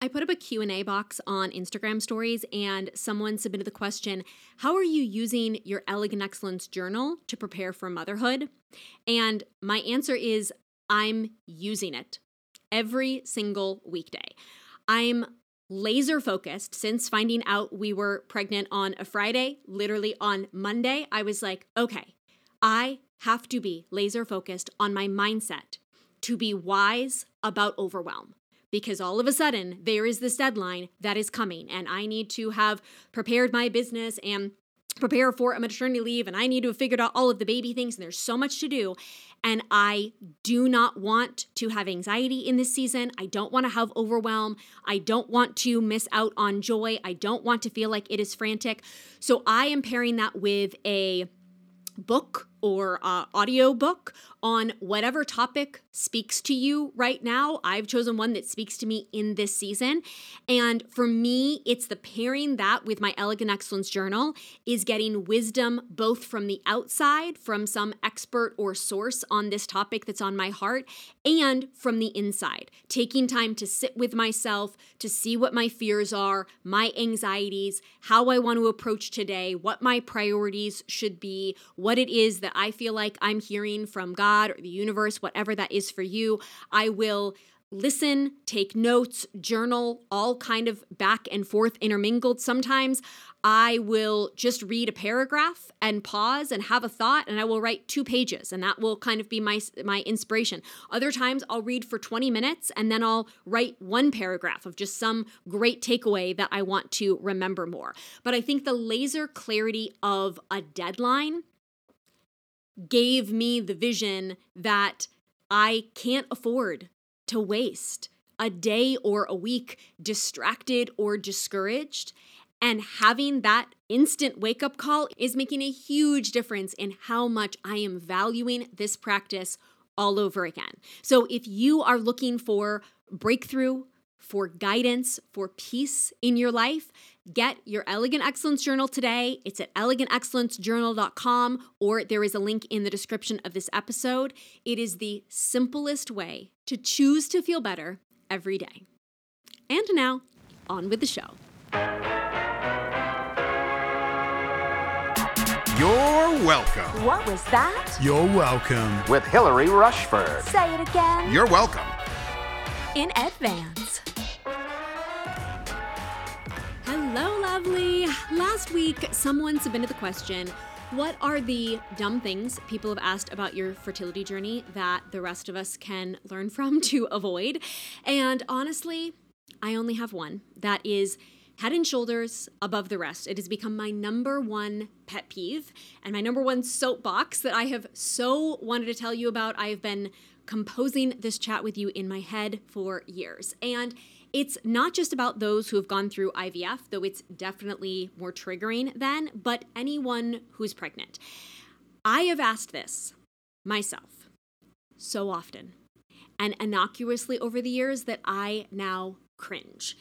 I put up a Q&A box on Instagram stories and someone submitted the question, "How are you using your Elegant Excellence journal to prepare for motherhood?" And my answer is I'm using it every single weekday. I'm laser focused since finding out we were pregnant on a Friday, literally on Monday. I was like, "Okay, I have to be laser focused on my mindset to be wise about overwhelm because all of a sudden there is this deadline that is coming and I need to have prepared my business and prepare for a maternity leave and I need to have figured out all of the baby things and there's so much to do. And I do not want to have anxiety in this season. I don't want to have overwhelm. I don't want to miss out on joy. I don't want to feel like it is frantic. So I am pairing that with a book or uh, audio book on whatever topic speaks to you right now. I've chosen one that speaks to me in this season. And for me, it's the pairing that with my Elegant Excellence Journal is getting wisdom both from the outside, from some expert or source on this topic that's on my heart, and from the inside. Taking time to sit with myself, to see what my fears are, my anxieties, how I want to approach today, what my priorities should be, what it is that I feel like I'm hearing from God or the universe, whatever that is for you. I will listen, take notes, journal, all kind of back and forth intermingled. Sometimes I will just read a paragraph and pause and have a thought and I will write two pages and that will kind of be my my inspiration. Other times I'll read for 20 minutes and then I'll write one paragraph of just some great takeaway that I want to remember more. But I think the laser clarity of a deadline gave me the vision that I can't afford to waste a day or a week distracted or discouraged. And having that instant wake up call is making a huge difference in how much I am valuing this practice all over again. So if you are looking for breakthrough, for guidance, for peace in your life, get your Elegant Excellence Journal today. It's at elegantexcellencejournal.com or there is a link in the description of this episode. It is the simplest way to choose to feel better every day. And now, on with the show. You're welcome. What was that? You're welcome. with Hilary Rushford. Say it again. You're welcome. in advance. Hello, lovely. Last week, someone submitted the question What are the dumb things people have asked about your fertility journey that the rest of us can learn from to avoid? And honestly, I only have one that is head and shoulders above the rest. It has become my number one pet peeve and my number one soapbox that I have so wanted to tell you about. I have been composing this chat with you in my head for years. And it's not just about those who have gone through IVF, though it's definitely more triggering then, but anyone who's pregnant. I have asked this myself so often and innocuously over the years that I now cringe.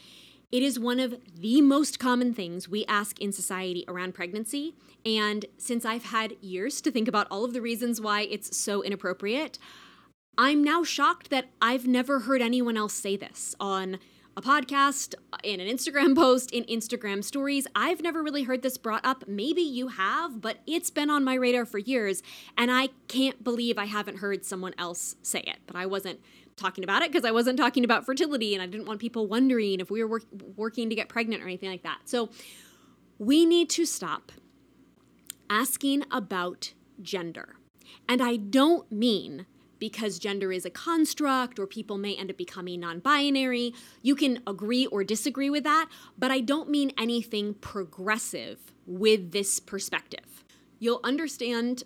It is one of the most common things we ask in society around pregnancy. And since I've had years to think about all of the reasons why it's so inappropriate, I'm now shocked that I've never heard anyone else say this on a podcast, in an Instagram post, in Instagram stories. I've never really heard this brought up. Maybe you have, but it's been on my radar for years, and I can't believe I haven't heard someone else say it. But I wasn't talking about it because I wasn't talking about fertility, and I didn't want people wondering if we were work- working to get pregnant or anything like that. So we need to stop asking about gender. And I don't mean because gender is a construct or people may end up becoming non binary. You can agree or disagree with that, but I don't mean anything progressive with this perspective. You'll understand.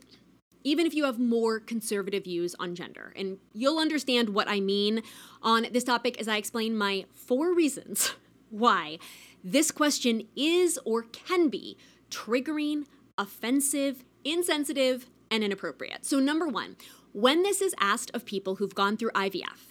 Even if you have more conservative views on gender, and you'll understand what I mean on this topic as I explain my four reasons why this question is or can be triggering, offensive, insensitive, and inappropriate. So, number one, when this is asked of people who've gone through IVF,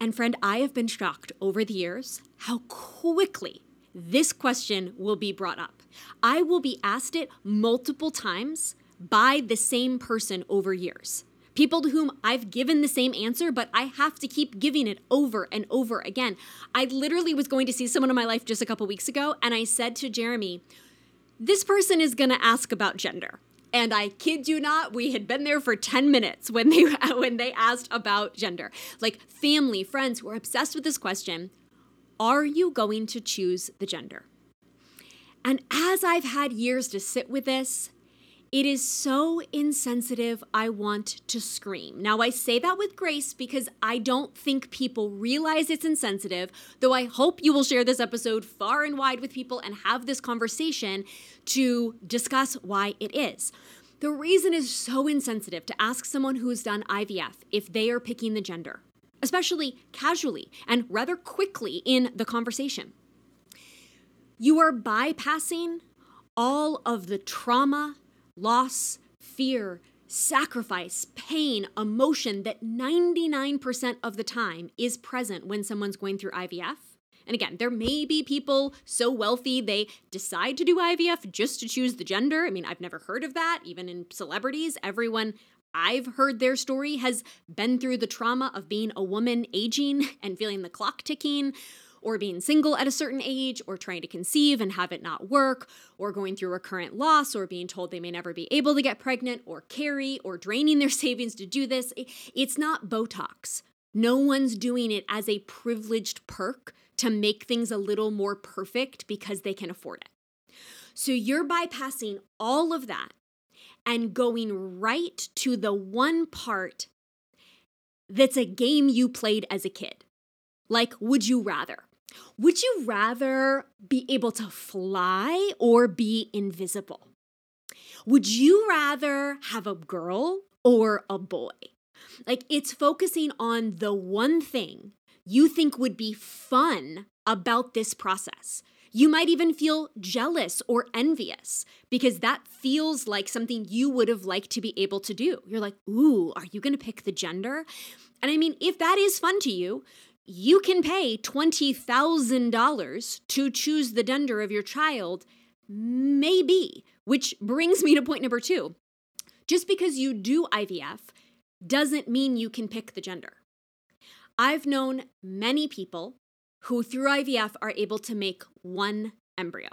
and friend, I have been shocked over the years how quickly this question will be brought up. I will be asked it multiple times by the same person over years. people to whom I've given the same answer, but I have to keep giving it over and over again. I literally was going to see someone in my life just a couple weeks ago, and I said to Jeremy, This person is going to ask about gender. And I kid you not, we had been there for 10 minutes when they when they asked about gender. Like family, friends who are obsessed with this question, are you going to choose the gender? And as I've had years to sit with this, it is so insensitive, I want to scream. Now, I say that with grace because I don't think people realize it's insensitive, though I hope you will share this episode far and wide with people and have this conversation to discuss why it is. The reason is so insensitive to ask someone who's done IVF if they are picking the gender, especially casually and rather quickly in the conversation. You are bypassing all of the trauma loss, fear, sacrifice, pain, emotion that 99% of the time is present when someone's going through IVF. And again, there may be people so wealthy they decide to do IVF just to choose the gender. I mean, I've never heard of that, even in celebrities. Everyone I've heard their story has been through the trauma of being a woman aging and feeling the clock ticking, or being single at a certain age, or trying to conceive and have it not work, or going through recurrent loss, or being told they may never be able to get pregnant, or carry, or draining their savings to do this. It's not Botox. No one's doing it as a privileged perk to make things a little more perfect because they can afford it. So you're bypassing all of that and going right to the one part that's a game you played as a kid. Like, would you rather? Would you rather be able to fly or be invisible? Would you rather have a girl or a boy? Like it's focusing on the one thing you think would be fun about this process. You might even feel jealous or envious because that feels like something you would have liked to be able to do. You're like, ooh, are you going to pick the gender? And I mean, if that is fun to you, you can pay $20,000 to choose the gender of your child, maybe, which brings me to point number two. Just because you do IVF doesn't mean you can pick the gender. I've known many people who, through IVF, are able to make one embryo.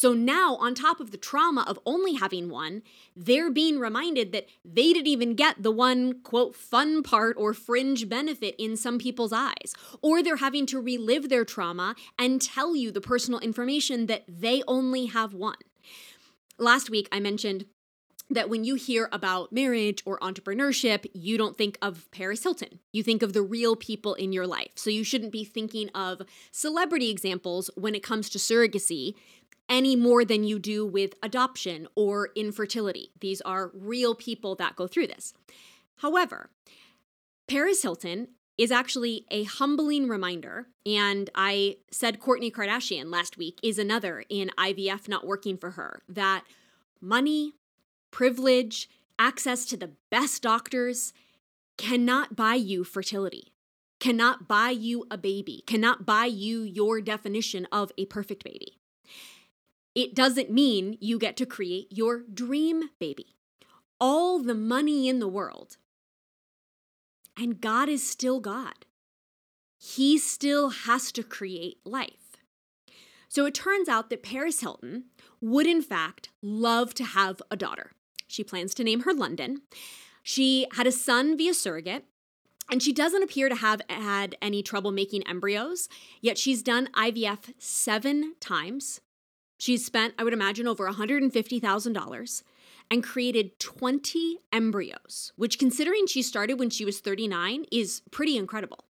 So now, on top of the trauma of only having one, they're being reminded that they didn't even get the one, quote, fun part or fringe benefit in some people's eyes. Or they're having to relive their trauma and tell you the personal information that they only have one. Last week, I mentioned that when you hear about marriage or entrepreneurship, you don't think of Paris Hilton. You think of the real people in your life. So you shouldn't be thinking of celebrity examples when it comes to surrogacy any more than you do with adoption or infertility. These are real people that go through this. However, Paris Hilton is actually a humbling reminder. And I said Kourtney Kardashian last week is another in IVF not working for her. That money, privilege, access to the best doctors cannot buy you fertility, cannot buy you a baby, cannot buy you your definition of a perfect baby it doesn't mean you get to create your dream baby. All the money in the world. And God is still God. He still has to create life. So it turns out that Paris Hilton would, in fact, love to have a daughter. She plans to name her London. She had a son via surrogate, and she doesn't appear to have had any trouble making embryos, yet she's done IVF seven times. She's spent, I would imagine, over $150,000 and created 20 embryos, which, considering she started when she was 39, is pretty incredible.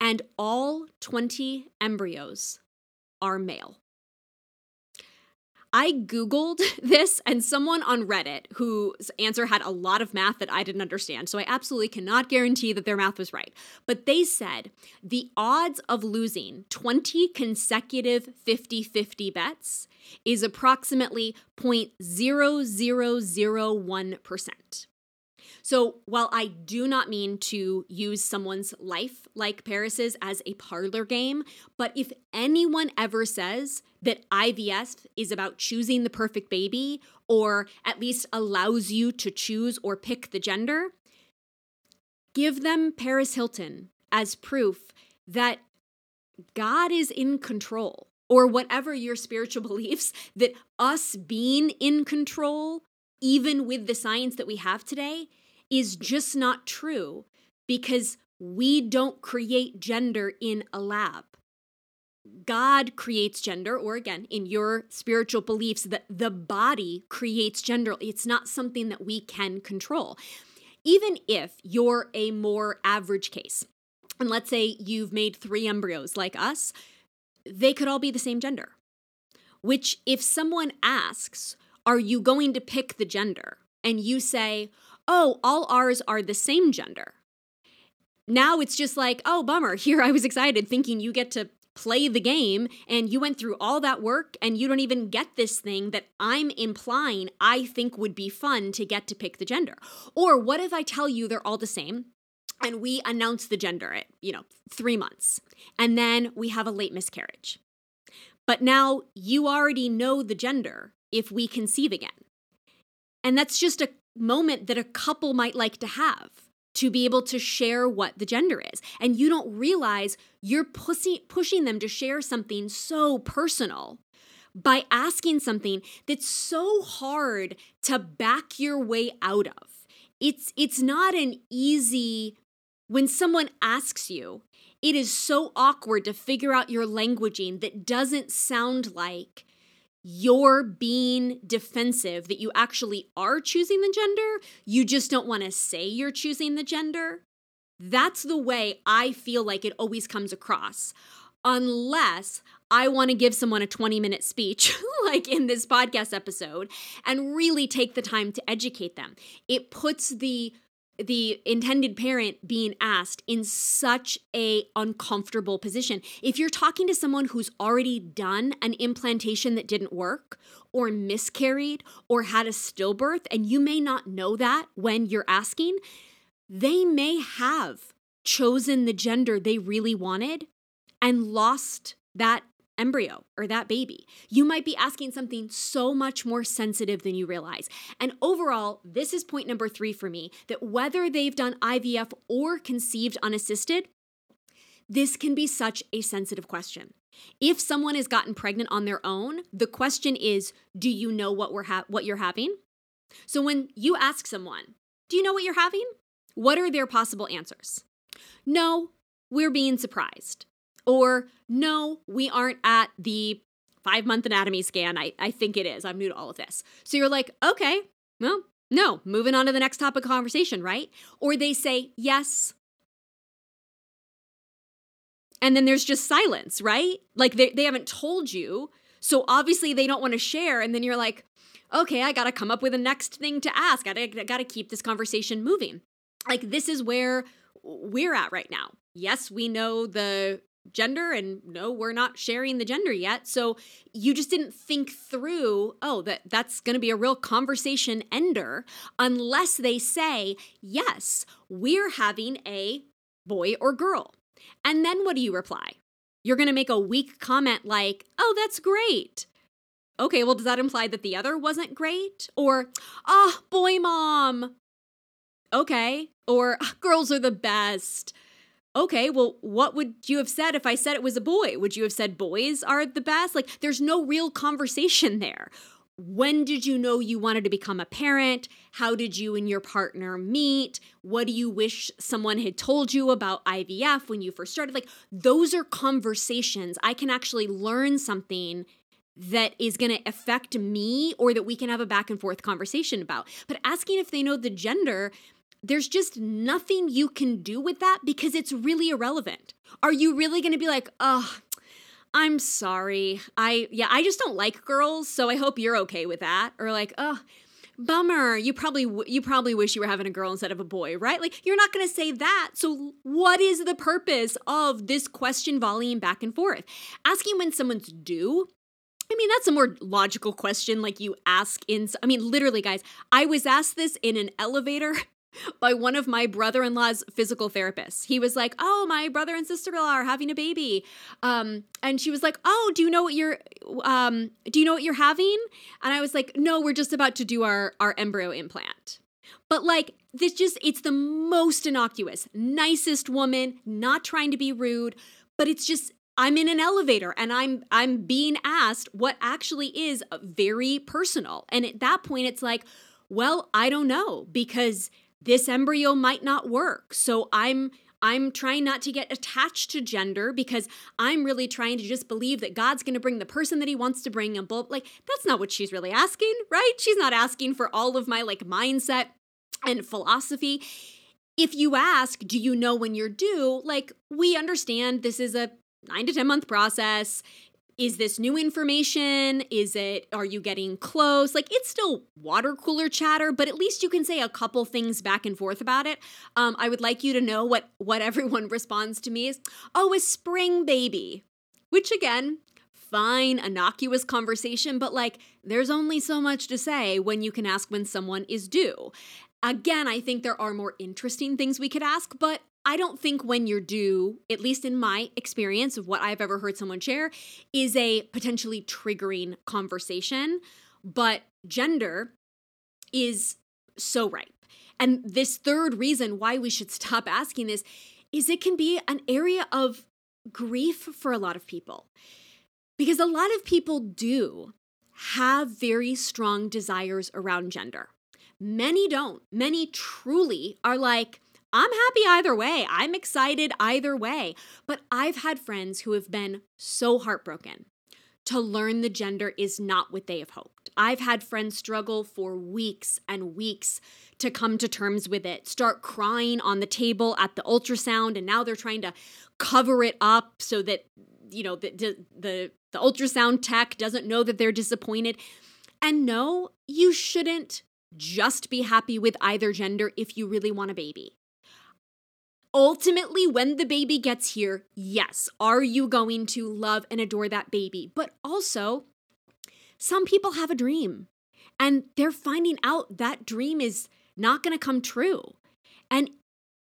And all 20 embryos are male. I Googled this, and someone on Reddit whose answer had a lot of math that I didn't understand. So I absolutely cannot guarantee that their math was right. But they said the odds of losing 20 consecutive 50 50 bets is approximately 0.0001%. So, while I do not mean to use someone's life like Paris's as a parlor game, but if anyone ever says that IVF is about choosing the perfect baby or at least allows you to choose or pick the gender, give them Paris Hilton as proof that God is in control or whatever your spiritual beliefs, that us being in control, even with the science that we have today, is just not true because we don't create gender in a lab. God creates gender, or again, in your spiritual beliefs, that the body creates gender. It's not something that we can control. Even if you're a more average case, and let's say you've made three embryos like us, they could all be the same gender. Which, if someone asks, Are you going to pick the gender? And you say, Oh, all ours are the same gender. Now it's just like, Oh, bummer. Here I was excited thinking you get to play the game and you went through all that work and you don't even get this thing that I'm implying I think would be fun to get to pick the gender. Or what if I tell you they're all the same and we announce the gender at, you know, 3 months and then we have a late miscarriage. But now you already know the gender if we conceive again. And that's just a moment that a couple might like to have to be able to share what the gender is. And you don't realize you're pussy, pushing them to share something so personal by asking something that's so hard to back your way out of. It's it's not an easy when someone asks you, it is so awkward to figure out your languaging that doesn't sound like you're being defensive that you actually are choosing the gender, you just don't want to say you're choosing the gender. That's the way I feel like it always comes across. Unless I want to give someone a 20 minute speech, like in this podcast episode, and really take the time to educate them. It puts the the intended parent being asked in such a uncomfortable position. If you're talking to someone who's already done an implantation that didn't work or miscarried or had a stillbirth and you may not know that when you're asking, they may have chosen the gender they really wanted and lost that embryo or that baby. You might be asking something so much more sensitive than you realize. And overall, this is point number three for me that whether they've done IVF or conceived unassisted, this can be such a sensitive question. If someone has gotten pregnant on their own, the question is, do you know what we're ha- what you're having? So when you ask someone, do you know what you're having? What are their possible answers? No, we're being surprised. Or no, we aren't at the five month anatomy scan. I, I think it is. I'm new to all of this. So you're like, okay, well, no, moving on to the next topic of conversation, right? Or they say, yes. And then there's just silence, right? Like they, they haven't told you. So obviously they don't want to share. And then you're like, okay, I got to come up with a next thing to ask. I got to keep this conversation moving. Like this is where we're at right now. Yes, we know the gender and no we're not sharing the gender yet. So you just didn't think through oh that that's going to be a real conversation ender unless they say yes we're having a boy or girl. And then what do you reply? You're going to make a weak comment like oh that's great. Okay well does that imply that the other wasn't great? Or ah oh, boy mom. Okay or ah, girls are the best okay, well, what would you have said if I said it was a boy? Would you have said boys are the best? Like, there's no real conversation there. When did you know you wanted to become a parent? How did you and your partner meet? What do you wish someone had told you about IVF when you first started? Like, those are conversations. I can actually learn something that is going to affect me or that we can have a back and forth conversation about. But asking if they know the gender, there's just nothing you can do with that because it's really irrelevant. Are you really going to be like, oh, I'm sorry. I, yeah, I just don't like girls, so I hope you're okay with that. Or like, oh, bummer you probably you probably wish you were having a girl instead of a boy right like you're not going to say that so what is the purpose of this question volleying back and forth asking when someone's due I mean, that's a more logical question, like you ask in. I mean, literally, guys, I was asked this in an elevator by one of my brother in law's physical therapists. He was like, Oh, my brother and sister in law are having a baby. Um, and she was like, Oh, do you know what you're um, do you know what you're having? And I was like, No, we're just about to do our, our embryo implant. But like, this just, it's the most innocuous, nicest woman, not trying to be rude, but it's just, I'm in an elevator and I'm I'm being asked what actually is very personal. And at that point it's like, well, I don't know because this embryo might not work. So I'm I'm trying not to get attached to gender because I'm really trying to just believe that God's going to bring the person that he wants to bring and blah, like that's not what she's really asking, right? She's not asking for all of my like mindset and philosophy. If you ask, do you know when you're due? Like we understand this is a 9 to 10 month process is this new information? Is it, are you getting close? Like, it's still water cooler chatter, but at least you can say a couple things back and forth about it. Um, I would like you to know what, what everyone responds to me is, oh, a spring baby, which again, fine, innocuous conversation, but like, there's only so much to say when you can ask when someone is due. Again, I think there are more interesting things we could ask, but I don't think when you're due, at least in my experience of what I've ever heard someone share, is a potentially triggering conversation. But gender is so ripe. And this third reason why we should stop asking this is it can be an area of grief for a lot of people. Because a lot of people do have very strong desires around gender. Many don't. Many truly are like, I'm happy either way. I'm excited either way. But I've had friends who have been so heartbroken to learn the gender is not what they have hoped. I've had friends struggle for weeks and weeks to come to terms with it, start crying on the table at the ultrasound, and now they're trying to cover it up so that you know the the the, ultrasound tech doesn't know that they're disappointed. And no, you shouldn't just be happy with either gender if you really want a baby. Ultimately, when the baby gets here, yes, are you going to love and adore that baby? But also, some people have a dream and they're finding out that dream is not going to come true. And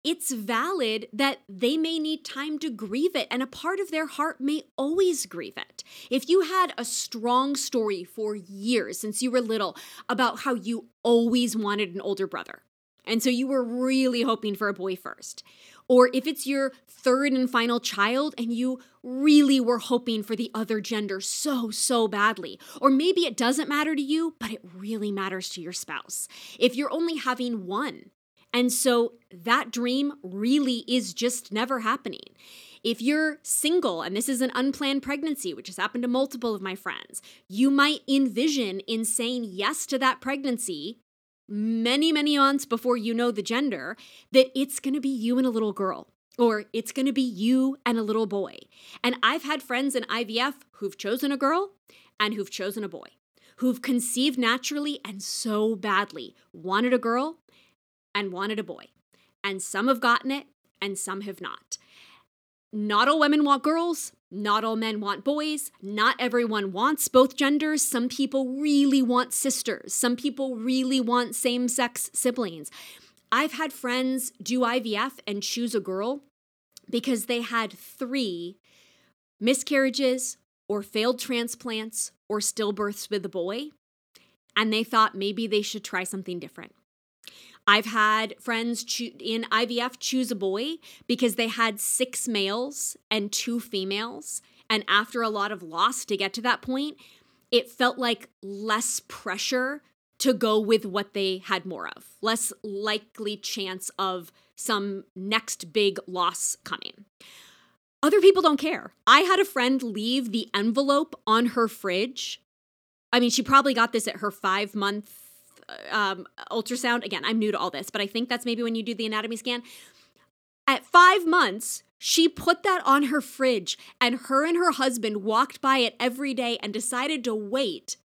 it's valid that they may need time to grieve it, and a part of their heart may always grieve it. If you had a strong story for years since you were little about how you always wanted an older brother, and so you were really hoping for a boy first, or if it's your third and final child and you really were hoping for the other gender so, so badly. Or maybe it doesn't matter to you, but it really matters to your spouse. If you're only having one, and so that dream really is just never happening. If you're single and this is an unplanned pregnancy, which has happened to multiple of my friends, you might envision in saying yes to that pregnancy many, many months before you know the gender that it's going to be you and a little girl or it's to be you and a little boy. And I've had friends in IVF who've chosen a girl and who've chosen a boy, who've conceived naturally and so badly, wanted a girl and wanted a boy. And some have gotten it and some have not. Not all women want girls, not all men want boys. Not everyone wants both genders. Some people really want sisters. Some people really want same sex siblings. I've had friends do IVF and choose a girl because they had three miscarriages or failed transplants or stillbirths with a boy. And they thought maybe they should try something different. I've had friends cho- in IVF choose a boy because they had six males and two females. And after a lot of loss to get to that point, it felt like less pressure to go with what they had more of, less likely chance of some next big loss coming. Other people don't care. I had a friend leave the envelope on her fridge. I mean, she probably got this at her five month um, ultrasound. Again, I'm new to all this, but I think that's maybe when you do the anatomy scan. At five months, she put that on her fridge, and her and her husband walked by it every day and decided to wait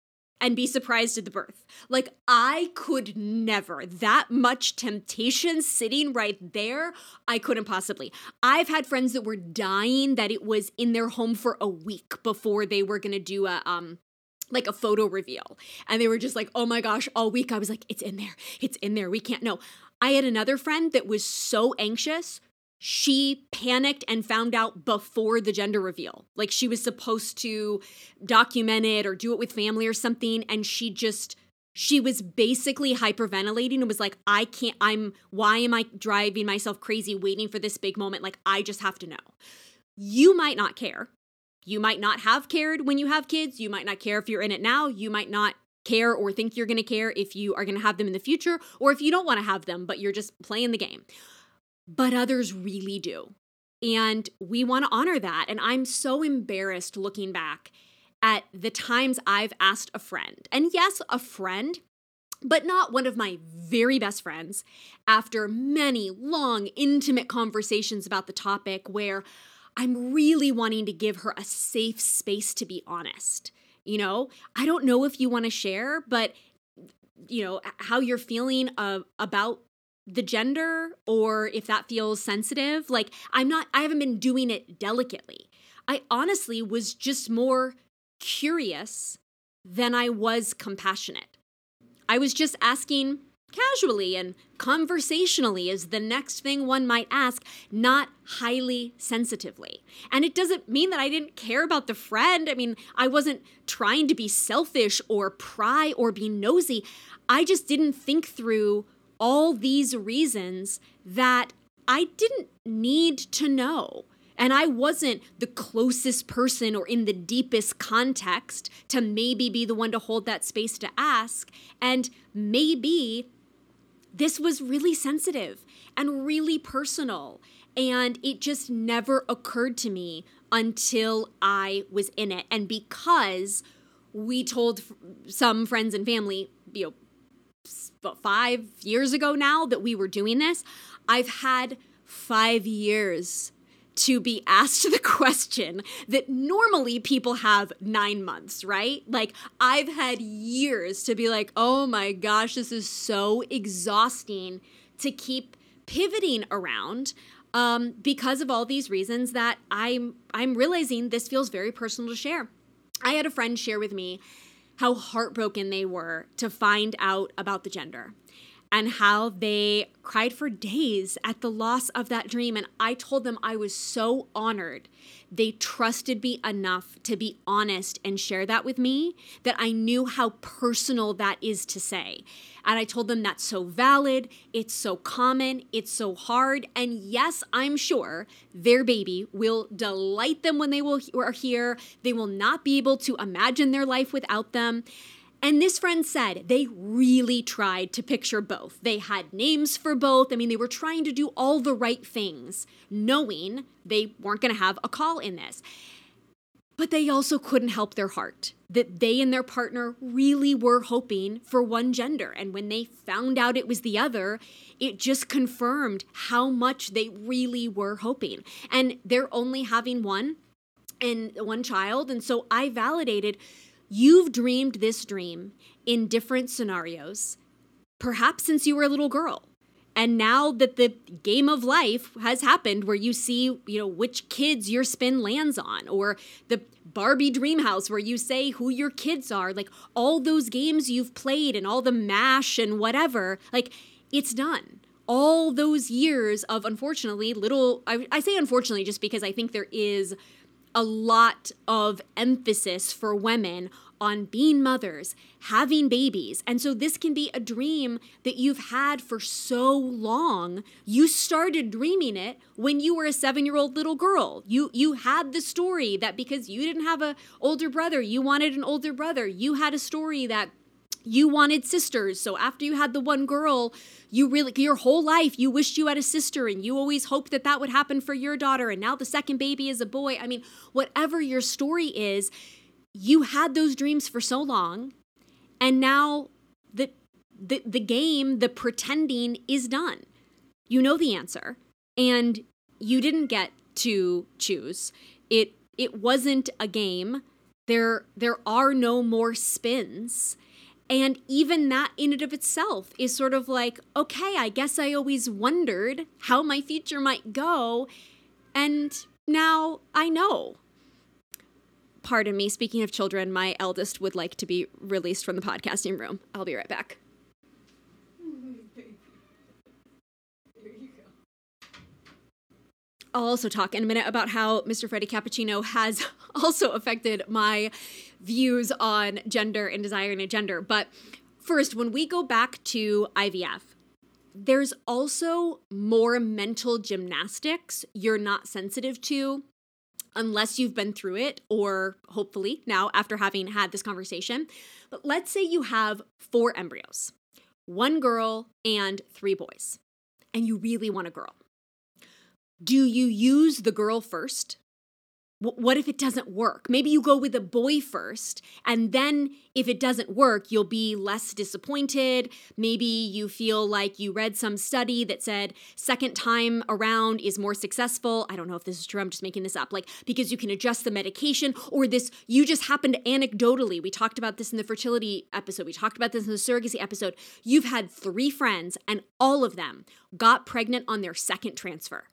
and be surprised at the birth. Like, I could never. That much temptation sitting right there, I couldn't possibly. I've had friends that were dying that it was in their home for a week before they were gonna do a um like a photo reveal. And they were just like, oh my gosh, all week I was like, it's in there, it's in there, we can't know. I had another friend that was so anxious, she panicked and found out before the gender reveal. Like she was supposed to document it or do it with family or something. And she just, she was basically hyperventilating and was like, I can't, I'm, why am I driving myself crazy waiting for this big moment? Like, I just have to know. You might not care. You might not have cared when you have kids. You might not care if you're in it now. You might not care or think you're going to care if you are going to have them in the future or if you don't want to have them, but you're just playing the game but others really do. And we want to honor that. And I'm so embarrassed looking back at the times I've asked a friend, and yes, a friend, but not one of my very best friends, after many long, intimate conversations about the topic where I'm really wanting to give her a safe space to be honest. You know, I don't know if you want to share, but you know how you're feeling uh, about the gender or if that feels sensitive. Like, I'm not, I haven't been doing it delicately. I honestly was just more curious than I was compassionate. I was just asking casually and conversationally is the next thing one might ask, not highly sensitively. And it doesn't mean that I didn't care about the friend. I mean, I wasn't trying to be selfish or pry or be nosy. I just didn't think through all these reasons that I didn't need to know. And I wasn't the closest person or in the deepest context to maybe be the one to hold that space to ask. And maybe this was really sensitive and really personal. And it just never occurred to me until I was in it. And because we told some friends and family, you know, five years ago now that we were doing this, I've had five years to be asked the question that normally people have nine months, right? Like, I've had years to be like, oh my gosh, this is so exhausting to keep pivoting around. Um, because of all these reasons that I'm I'm realizing this feels very personal to share. I had a friend share with me how heartbroken they were to find out about the gender and how they cried for days at the loss of that dream. And I told them I was so honored. They trusted me enough to be honest and share that with me that I knew how personal that is to say. And I told them that's so valid, it's so common, it's so hard. And yes, I'm sure their baby will delight them when they will are here. They will not be able to imagine their life without them. And this friend said they really tried to picture both. They had names for both. I mean, they were trying to do all the right things, knowing they weren't going to have a call in this. But they also couldn't help their heart that they and their partner really were hoping for one gender. And when they found out it was the other, it just confirmed how much they really were hoping. And they're only having one and one child. And so I validated You've dreamed this dream in different scenarios, perhaps since you were a little girl. And now that the game of life has happened where you see, you know, which kids your spin lands on, or the Barbie dream house where you say who your kids are, like all those games you've played and all the MASH and whatever, like it's done. All those years of unfortunately little, I, I say unfortunately just because I think there is a lot of emphasis for women on being mothers, having babies. And so this can be a dream that you've had for so long. You started dreaming it when you were a 7-year-old little girl. You you had the story that because you didn't have a older brother, you wanted an older brother. You had a story that you wanted sisters. So after you had the one girl, you really, your whole life, you wished you had a sister and you always hoped that that would happen for your daughter. And now the second baby is a boy. I mean, whatever your story is, you had those dreams for so long and now the the the game the pretending is done. You know the answer and you didn't get to choose. It it wasn't a game. There there are no more spins. And even that in and of itself is sort of like okay i guess i always wondered how my future might go and now i know Pardon me, speaking of children, my eldest would like to be released from the podcasting room. I'll be right back. I'll also talk in a minute about how Mr. Freddy Cappuccino has also affected my views on gender and desire a gender. But first, when we go back to IVF, there's also more mental gymnastics you're not sensitive to unless you've been through it, or hopefully now after having had this conversation. But let's say you have four embryos one girl and three boys, and you really want a girl. Do you use the girl first what if it doesn't work? Maybe you go with a boy first, and then if it doesn't work, you'll be less disappointed. Maybe you feel like you read some study that said second time around is more successful. I don't know if this is true, I'm just making this up. Like, because you can adjust the medication, or this, you just happened anecdotally. We talked about this in the fertility episode, we talked about this in the surrogacy episode. You've had three friends, and all of them got pregnant on their second transfer.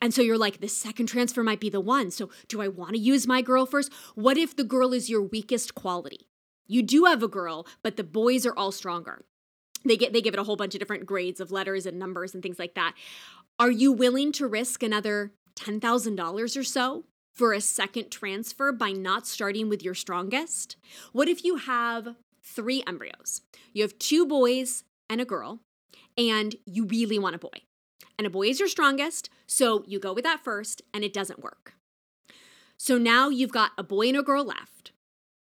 And so you're like, the second transfer might be the one. So do I want to use my girl first? What if the girl is your weakest quality? You do have a girl, but the boys are all stronger. They get they give it a whole bunch of different grades of letters and numbers and things like that. Are you willing to risk another $10,000 or so for a second transfer by not starting with your strongest? What if you have three embryos? You have two boys and a girl, and you really want a boy and a boy is your strongest, so you go with that first, and it doesn't work. So now you've got a boy and a girl left.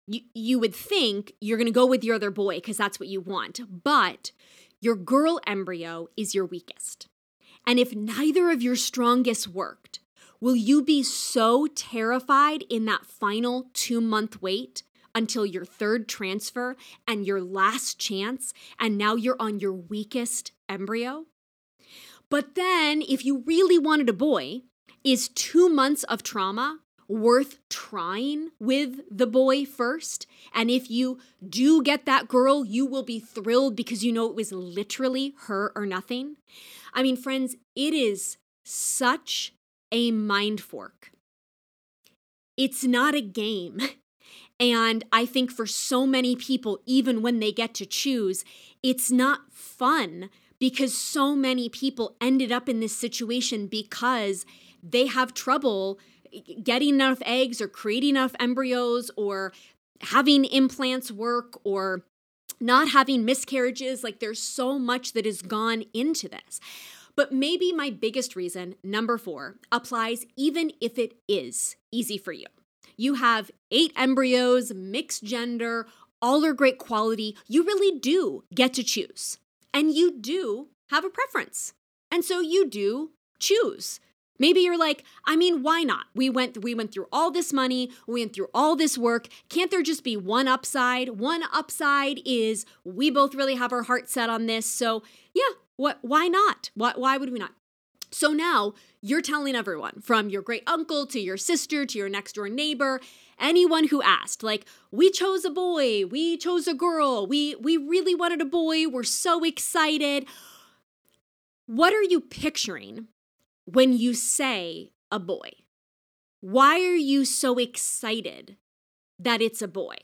You, you would think you're going to go with your other boy because that's what you want, but your girl embryo is your weakest. And if neither of your strongest worked, will you be so terrified in that final two month wait until your third transfer and your last chance, and now you're on your weakest embryo? But then, if you really wanted a boy, is two months of trauma worth trying with the boy first? And if you do get that girl, you will be thrilled because you know it was literally her or nothing. I mean, friends, it is such a mind fork. It's not a game. And I think for so many people, even when they get to choose, it's not fun because so many people ended up in this situation because they have trouble getting enough eggs or creating enough embryos or having implants work or not having miscarriages. Like there's so much that has gone into this. But maybe my biggest reason, number four, applies even if it is easy for you. You have eight embryos, mixed gender, all are great quality. You really do get to choose and you do have a preference. And so you do choose. Maybe you're like, I mean, why not? We went we went through all this money, we went through all this work. Can't there just be one upside? One upside is we both really have our heart set on this. So, yeah, what why not? Why why would we not? So now you're telling everyone from your great uncle to your sister to your next door neighbor, anyone who asked, like, we chose a boy, we chose a girl, we we really wanted a boy, we're so excited. What are you picturing when you say a boy? Why are you so excited that it's a boy?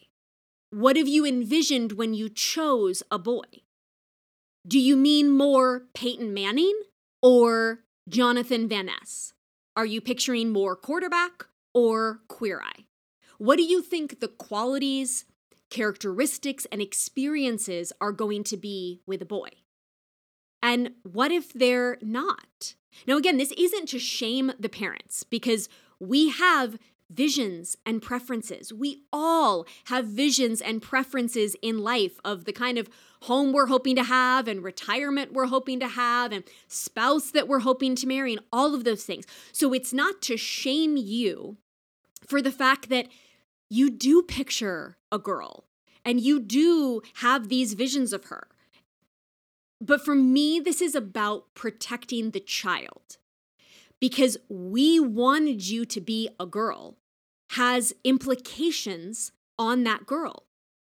What have you envisioned when you chose a boy? Do you mean more Peyton Manning or Jonathan Van Ness? Are you picturing more quarterback or queer eye? What do you think the qualities, characteristics, and experiences are going to be with a boy? And what if they're not? Now, again, this isn't to shame the parents because we have visions and preferences. We all have visions and preferences in life of the kind of home we're hoping to have and retirement we're hoping to have and spouse that we're hoping to marry and all of those things. So it's not to shame you for the fact that you do picture a girl and you do have these visions of her. But for me, this is about protecting the child because we wanted you to be a girl has implications on that girl.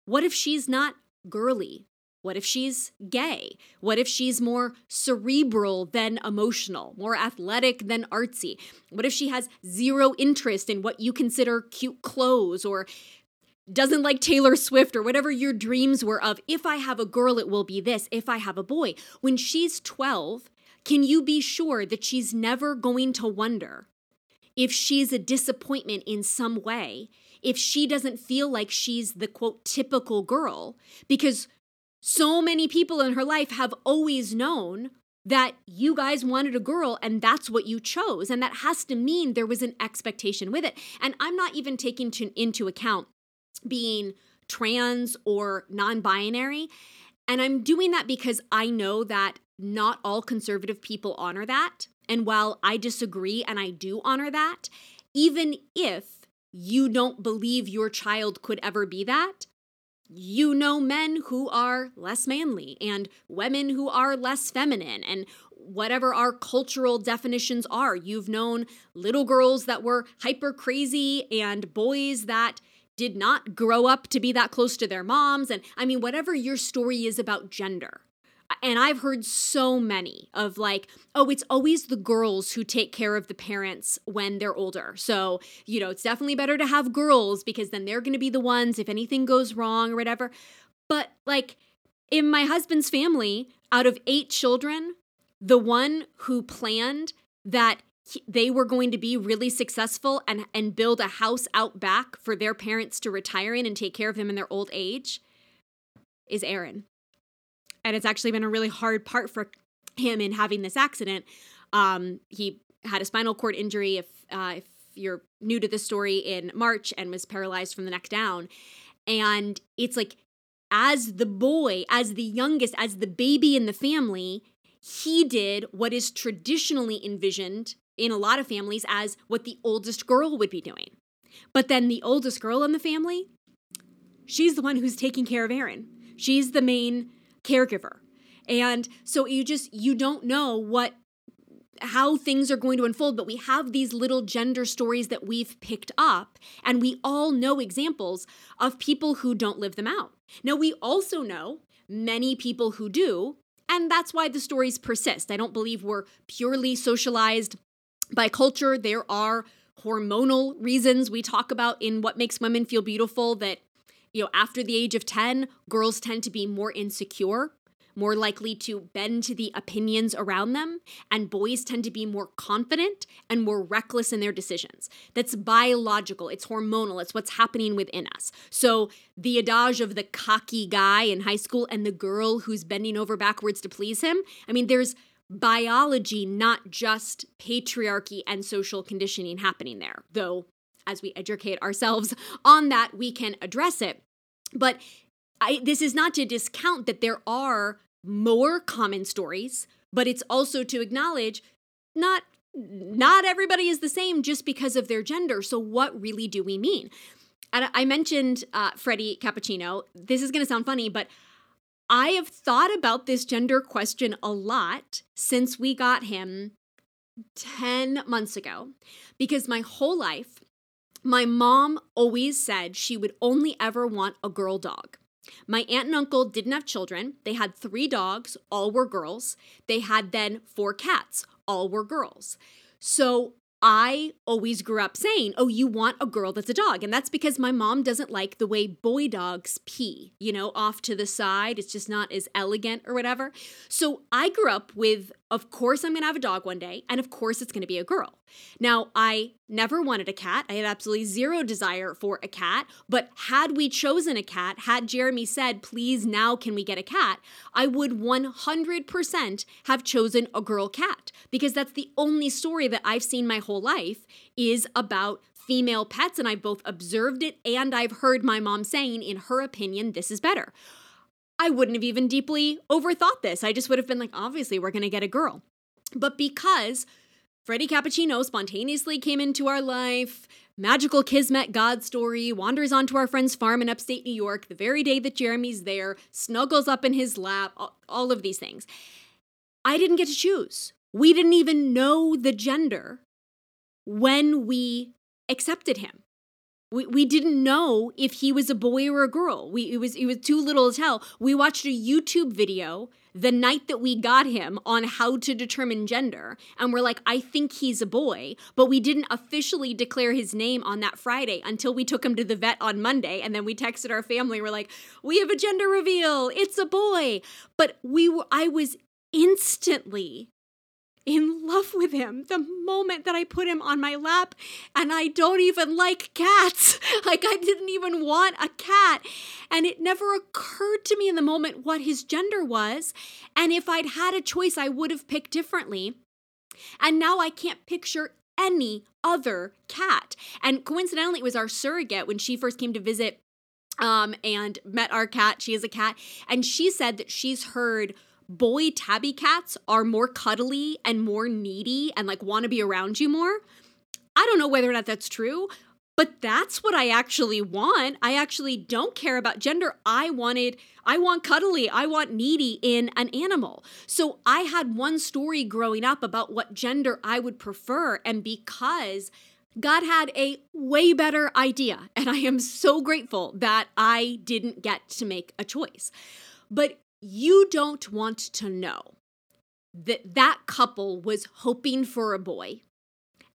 What if she's not girly? What if she's gay? What if she's more cerebral than emotional, more athletic than artsy? What if she has zero interest in what you consider cute clothes or doesn't like Taylor Swift or whatever your dreams were of? If I have a girl, it will be this. If I have a boy. When she's 12, can you be sure that she's never going to wonder if she's a disappointment in some way, if she doesn't feel like she's the quote typical girl, because so many people in her life have always known that you guys wanted a girl and that's what you chose. And that has to mean there was an expectation with it. And I'm not even taking to, into account being trans or non binary. And I'm doing that because I know that not all conservative people honor that. And while I disagree and I do honor that, even if you don't believe your child could ever be that, you know men who are less manly and women who are less feminine and whatever our cultural definitions are. You've known little girls that were hyper crazy and boys that did not grow up to be that close to their moms. And I mean, whatever your story is about gender, and I've heard so many of like, oh, it's always the girls who take care of the parents when they're older. So, you know, it's definitely better to have girls because then they're going to be the ones if anything goes wrong or whatever. But like in my husband's family, out of eight children, the one who planned that they were going to be really successful and and build a house out back for their parents to retire in and take care of them in their old age is Aaron and it's actually been a really hard part for him in having this accident. Um, he had a spinal cord injury. If uh, if you're new to the story, in March and was paralyzed from the neck down, and it's like as the boy, as the youngest, as the baby in the family, he did what is traditionally envisioned in a lot of families as what the oldest girl would be doing. But then the oldest girl in the family, she's the one who's taking care of Aaron. She's the main caregiver. And so you just you don't know what how things are going to unfold, but we have these little gender stories that we've picked up, and we all know examples of people who don't live them out. Now, we also know many people who do, and that's why the stories persist. I don't believe we're purely socialized by culture. There are hormonal reasons we talk about in what makes women feel beautiful that you know, after the age of 10, girls tend to be more insecure, more likely to bend to the opinions around them, and boys tend to be more confident and more reckless in their decisions. That's biological, it's hormonal, it's what's happening within us. So, the adage of the cocky guy in high school and the girl who's bending over backwards to please him, I mean, there's biology, not just patriarchy and social conditioning happening there, though as we educate ourselves on that, we can address it. But I, this is not to discount that there are more common stories, but it's also to acknowledge not not everybody is the same just because of their gender. So what really do we mean? And I mentioned uh, Freddie Cappuccino. This is going to sound funny, but I have thought about this gender question a lot since we got him 10 months ago because my whole life my mom always said she would only ever want a girl dog. My aunt and uncle didn't have children. They had three dogs, all were girls. They had then four cats, all were girls. So I always grew up saying, Oh, you want a girl that's a dog. And that's because my mom doesn't like the way boy dogs pee, you know, off to the side. It's just not as elegant or whatever. So I grew up with, of course, I'm going to have a dog one day. And of course, it's going to be a girl. Now, I never wanted a cat. I had absolutely zero desire for a cat. But had we chosen a cat, had Jeremy said, Please, now can we get a cat? I would 100% have chosen a girl cat because that's the only story that I've seen my whole life is about female pets. And I've both observed it and I've heard my mom saying, in her opinion, this is better. I wouldn't have even deeply overthought this. I just would have been like, obviously, we're going to get a girl. But because Freddie Cappuccino spontaneously came into our life, magical kismet God story, wanders onto our friend's farm in upstate New York the very day that Jeremy's there, snuggles up in his lap, all of these things. I didn't get to choose. We didn't even know the gender when we accepted him. We, we didn't know if he was a boy or a girl. We it was it was too little to tell. We watched a YouTube video the night that we got him on how to determine gender and we're like I think he's a boy, but we didn't officially declare his name on that Friday until we took him to the vet on Monday and then we texted our family we're like we have a gender reveal. It's a boy. But we were I was instantly in love with him the moment that I put him on my lap. And I don't even like cats. Like, I didn't even want a cat. And it never occurred to me in the moment what his gender was. And if I'd had a choice, I would have picked differently. And now I can't picture any other cat. And coincidentally, it was our surrogate when she first came to visit um, and met our cat. She is a cat. And she said that she's heard boy tabby cats are more cuddly and more needy and like want to be around you more. I don't know whether or not that's true, but that's what I actually want. I actually don't care about gender. I wanted, I want cuddly, I want needy in an animal. So I had one story growing up about what gender I would prefer. And because God had a way better idea, and I am so grateful that I didn't get to make a choice. But you don't want to know that that couple was hoping for a boy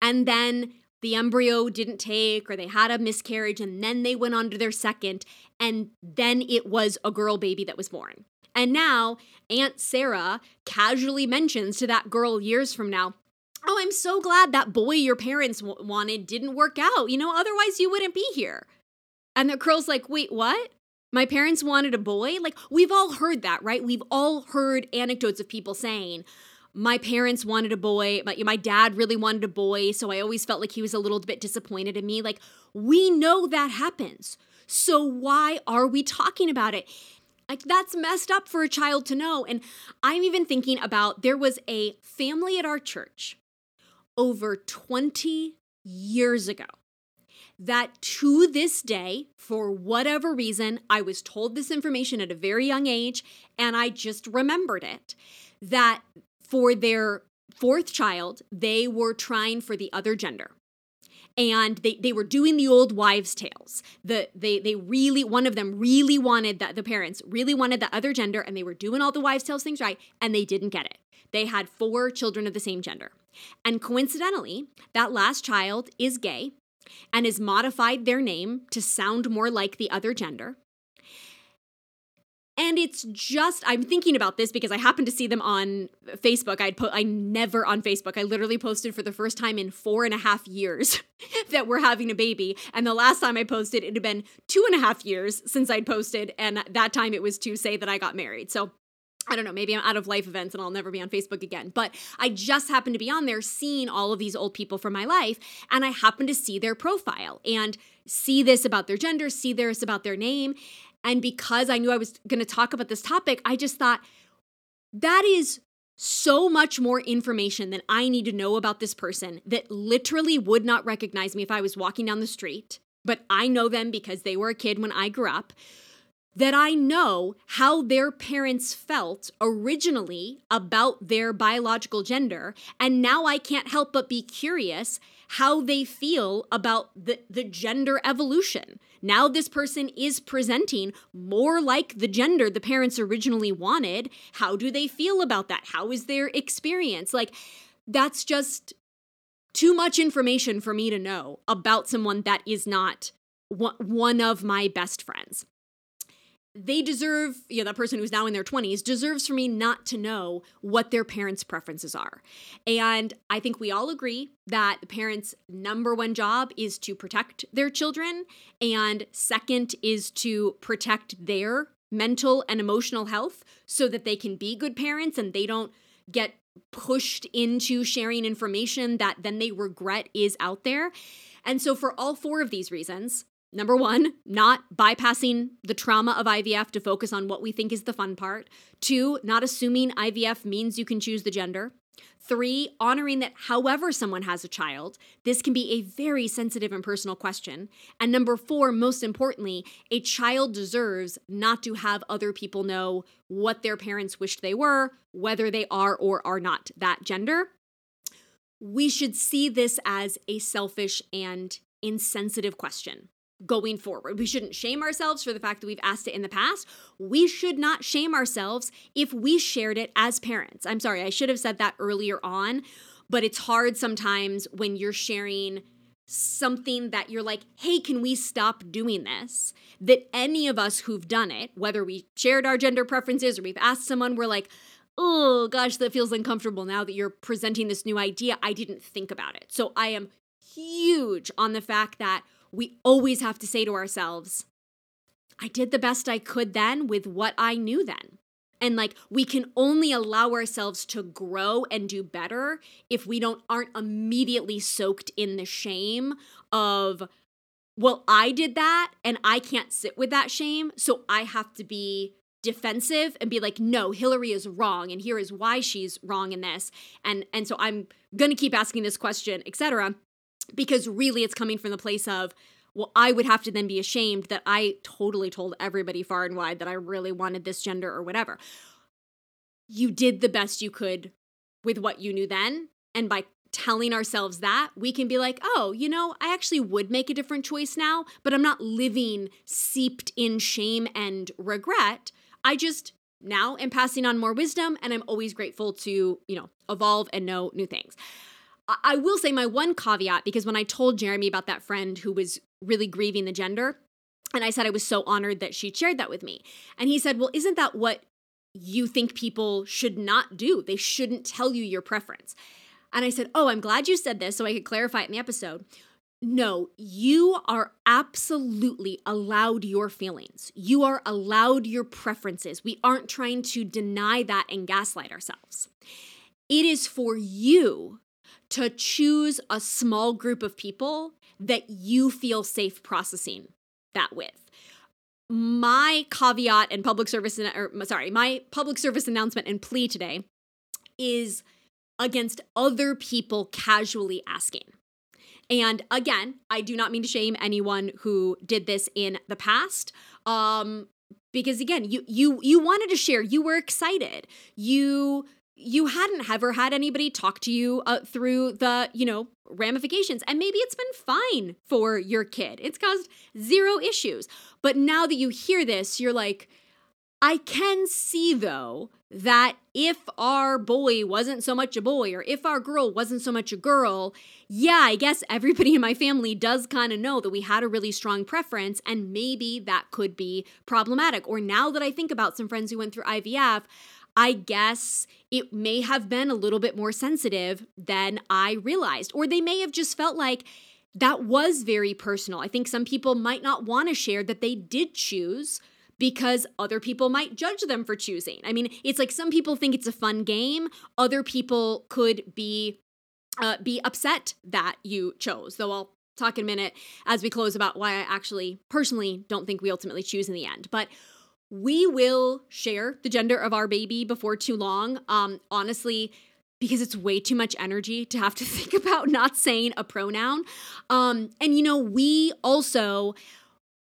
and then the embryo didn't take or they had a miscarriage and then they went on to their second and then it was a girl baby that was born. And now Aunt Sarah casually mentions to that girl years from now, Oh, I'm so glad that boy your parents w- wanted didn't work out. You know, otherwise you wouldn't be here. And the girl's like, Wait, what? My parents wanted a boy? Like, we've all heard that, right? We've all heard anecdotes of people saying, my parents wanted a boy, my, my dad really wanted a boy, so I always felt like he was a little bit disappointed in me. Like, we know that happens. So why are we talking about it? Like, that's messed up for a child to know. And I'm even thinking about there was a family at our church over 20 years ago that to this day, for whatever reason, I was told this information at a very young age and I just remembered it that for their fourth child, they were trying for the other gender. And they, they were doing the old wives' tales. The they they really one of them really wanted that the parents really wanted the other gender, and they were doing all the wives' tales things right, and they didn't get it. They had four children of the same gender. And coincidentally, that last child is gay and has modified their name to sound more like the other gender. And it's just I'm thinking about this because I happened to see them on Facebook. I'd put I never on Facebook. I literally posted for the first time in four and a half years that we're having a baby. And the last time I posted, it had been two and a half years since I'd posted, and that time it was to say that I got married. So I don't know, maybe I'm out of life events and I'll never be on Facebook again. But I just happened to be on there seeing all of these old people from my life, and I happened to see their profile and see this about their gender, see this about their name. And because I knew I was going to talk about this topic, I just thought that is so much more information than I need to know about this person that literally would not recognize me if I was walking down the street. But I know them because they were a kid when I grew up that I know how their parents felt originally about their biological gender, and now I can't help but be curious how they feel about the, the gender evolution. Now, this person is presenting more like the gender the parents originally wanted. How do they feel about that? How is their experience? Like, that's just too much information for me to know about someone that is not one of my best friends they deserve, you know, that person who's now in their 20s deserves for me not to know what their parents' preferences are. And I think we all agree that the parents' number one job is to protect their children, and second is to protect their mental and emotional health so that they can be good parents and they don't get pushed into sharing information that then they regret is out there. And so, for all four of these reasons, Number one, not bypassing the trauma of IVF to focus on what we think is the fun part. Two, not assuming IVF means you can choose the gender. Three, honoring that however someone has a child, this can be a very sensitive and personal question. And number four, most importantly, a child deserves not to have other people know what their parents wished they were, whether they are or are not that gender. We should see this as a selfish and insensitive question going forward. We shouldn't shame ourselves for the fact that we've asked it in the past. We should not shame ourselves if we shared it as parents. I'm sorry, I should have said that earlier on, but it's hard sometimes when you're sharing something that you're like, hey, can we stop doing this? That any of us who've done it, whether we shared our gender preferences or we've asked someone, we're like, oh gosh, that feels uncomfortable now that you're presenting this new idea. I didn't think about it. So I am huge on the fact that we always have to say to ourselves, I did the best I could then with what I knew then. And like we can only allow ourselves to grow and do better if we don't aren't immediately soaked in the shame of well, I did that and I can't sit with that shame, so I have to be defensive and be like no Hilary is wrong and here is why she's wrong in this and and so i'm gonna keep asking this question etc because really it's coming from the place of well i would have to then be ashamed that i totally told everybody far and wide that i really wanted this gender or whatever you did the best you could with what you knew then and by telling ourselves that, we can be like, oh, you know, I actually would make a different choice now, but I'm not living seeped in shame and regret. I just now am passing on more wisdom and I'm always grateful to, you know, evolve and know new things. I will say my one caveat because when I told Jeremy about that friend who was really grieving the gender, and I said I was so honored that she shared that with me. And he said, Well, isn't that what you think people should not do? They shouldn't tell you your preference. And I said, Oh, I'm glad you said this so I could clarify it in the episode. No, you are absolutely allowed your feelings. You are allowed your preferences. We aren't trying to deny that and gaslight ourselves. It is for you to choose a small group of people that you feel safe processing that with. My caveat and public service, or sorry, my public service announcement and plea today is against other people casually asking. And again, I do not mean to shame anyone who did this in the past. Um, because again, you you you wanted to share, you were excited. You you hadn't ever had anybody talk to you uh, through the, you know, ramifications. And maybe it's been fine for your kid. It's caused zero issues. But now that you hear this, you're like, I can see though that if our boy wasn't so much a boy or if our girl wasn't so much a girl, yeah, I guess everybody in my family does kind of know that we had a really strong preference and maybe that could be problematic. Or now that I think about some friends who went through IVF, I guess it may have been a little bit more sensitive than I realized. Or they may have just felt like, that was very personal. I think some people might not want to share that they did choose because other people might judge them for choosing. I mean, it's like some people think it's a fun game, other people could be uh, be upset that you chose. Though I'll talk in a minute as we close about why I actually personally don't think we ultimately choose in the end. But we will share the gender of our baby before too long. Um, honestly, because it's way too much energy to have to think about not saying a pronoun. Um, and you know, we also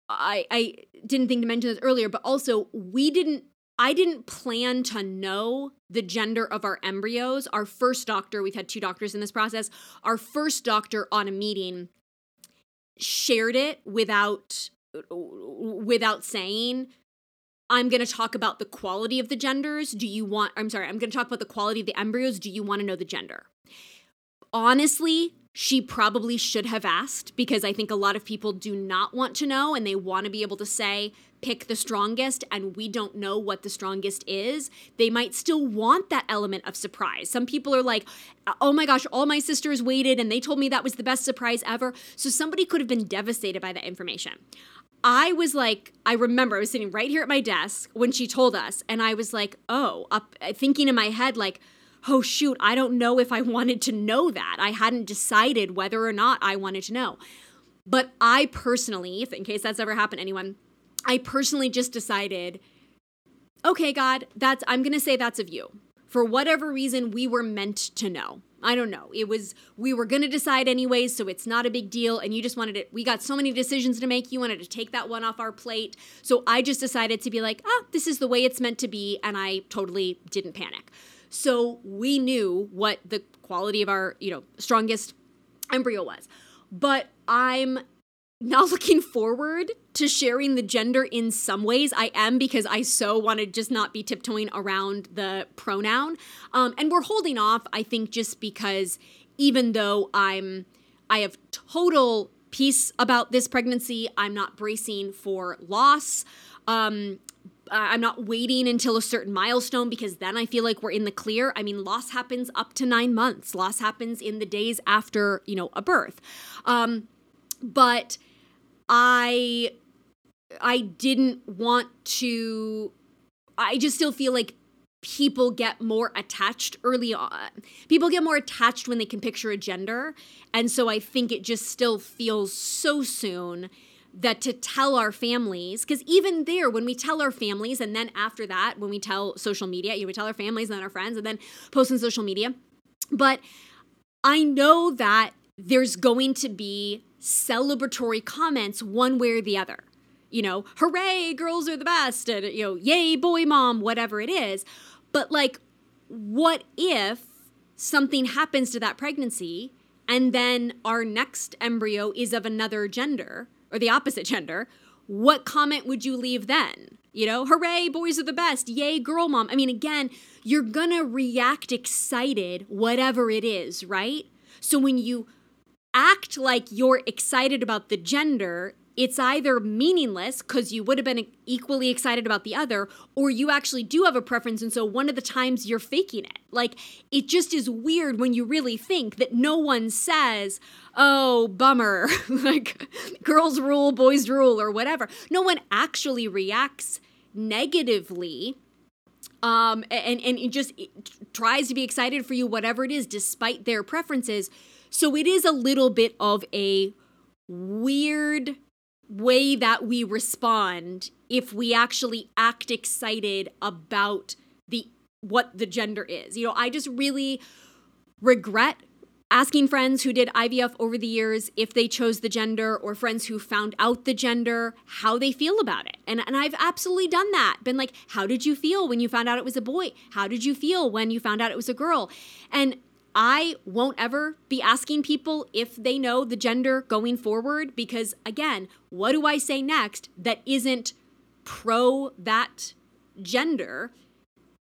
I, I didn't think to mention this earlier, but also we didn't I didn't plan to know the gender of our embryos. Our first doctor, we've had two doctors in this process, our first doctor on a meeting shared it without without saying I'm going to talk about the quality of the genders. Do you want I'm sorry, I'm going to talk about the quality of the embryos. Do you want to know the gender? Honestly, she probably should have asked because I think a lot of people do not want to know and they want to be able to say, pick the strongest, and we don't know what the strongest is. They might still want that element of surprise. Some people are like, oh my gosh, all my sisters waited and they told me that was the best surprise ever. So somebody could have been devastated by that information. I was like, I remember I was sitting right here at my desk when she told us, and I was like, oh, up uh, thinking in my head, like, oh, shoot, I don't know if I wanted to know that. I hadn't decided whether or not I wanted to know. But I personally, if in case that's ever happened to anyone, I personally just decided, okay, God, that's I'm gonna say that's of you. For whatever reason, we were meant to know. I don't know. It was we were gonna decide anyways, so it's not a big deal. And you just wanted it. We got so many decisions to make. You wanted to take that one off our plate. So I just decided to be like, ah, this is the way it's meant to be, and I totally didn't panic. So we knew what the quality of our, you know, strongest embryo was. But I'm now looking forward to sharing the gender in some ways. I am because I so want to just not be tiptoeing around the pronoun. Um, and we're holding off, I think, just because even though I'm, I have total peace about this pregnancy, I'm not bracing for loss. Um, I'm not waiting until a certain milestone because then I feel like we're in the clear. I mean, loss happens up to nine months. Loss happens in the days after, you know, a birth. Um, but I I didn't want to I just still feel like people get more attached early on. People get more attached when they can picture a gender. And so I think it just still feels so soon that to tell our families, because even there, when we tell our families, and then after that, when we tell social media, you would tell our families and then our friends, and then post on social media. But I know that there's going to be celebratory comments one way or the other. You know, hooray, girls are the best, and, you know, yay, boy mom, whatever it is. But like, what if something happens to that pregnancy and then our next embryo is of another gender or the opposite gender? What comment would you leave then? You know, hooray, boys are the best. Yay, girl mom. I mean, again, you're gonna react excited, whatever it is, right? So when you act like you're excited about the gender, it's either meaningless because you would have been equally excited about the other, or you actually do have a preference. And so one of the times you're faking it. Like, it just is weird when you really think that no one says, oh, bummer, like girls rule, boys rule, or whatever. No one actually reacts negatively um, and, and it just tries to be excited for you, whatever it is, despite their preferences. So it is a little bit of a weird way that we respond if we actually act excited about the what the gender is. You know, I just really regret asking friends who did IVF over the years if they chose the gender or friends who found out the gender how they feel about it. And and I've absolutely done that. Been like, "How did you feel when you found out it was a boy? How did you feel when you found out it was a girl?" And I won't ever be asking people if they know the gender going forward because, again, what do I say next that isn't pro that gender?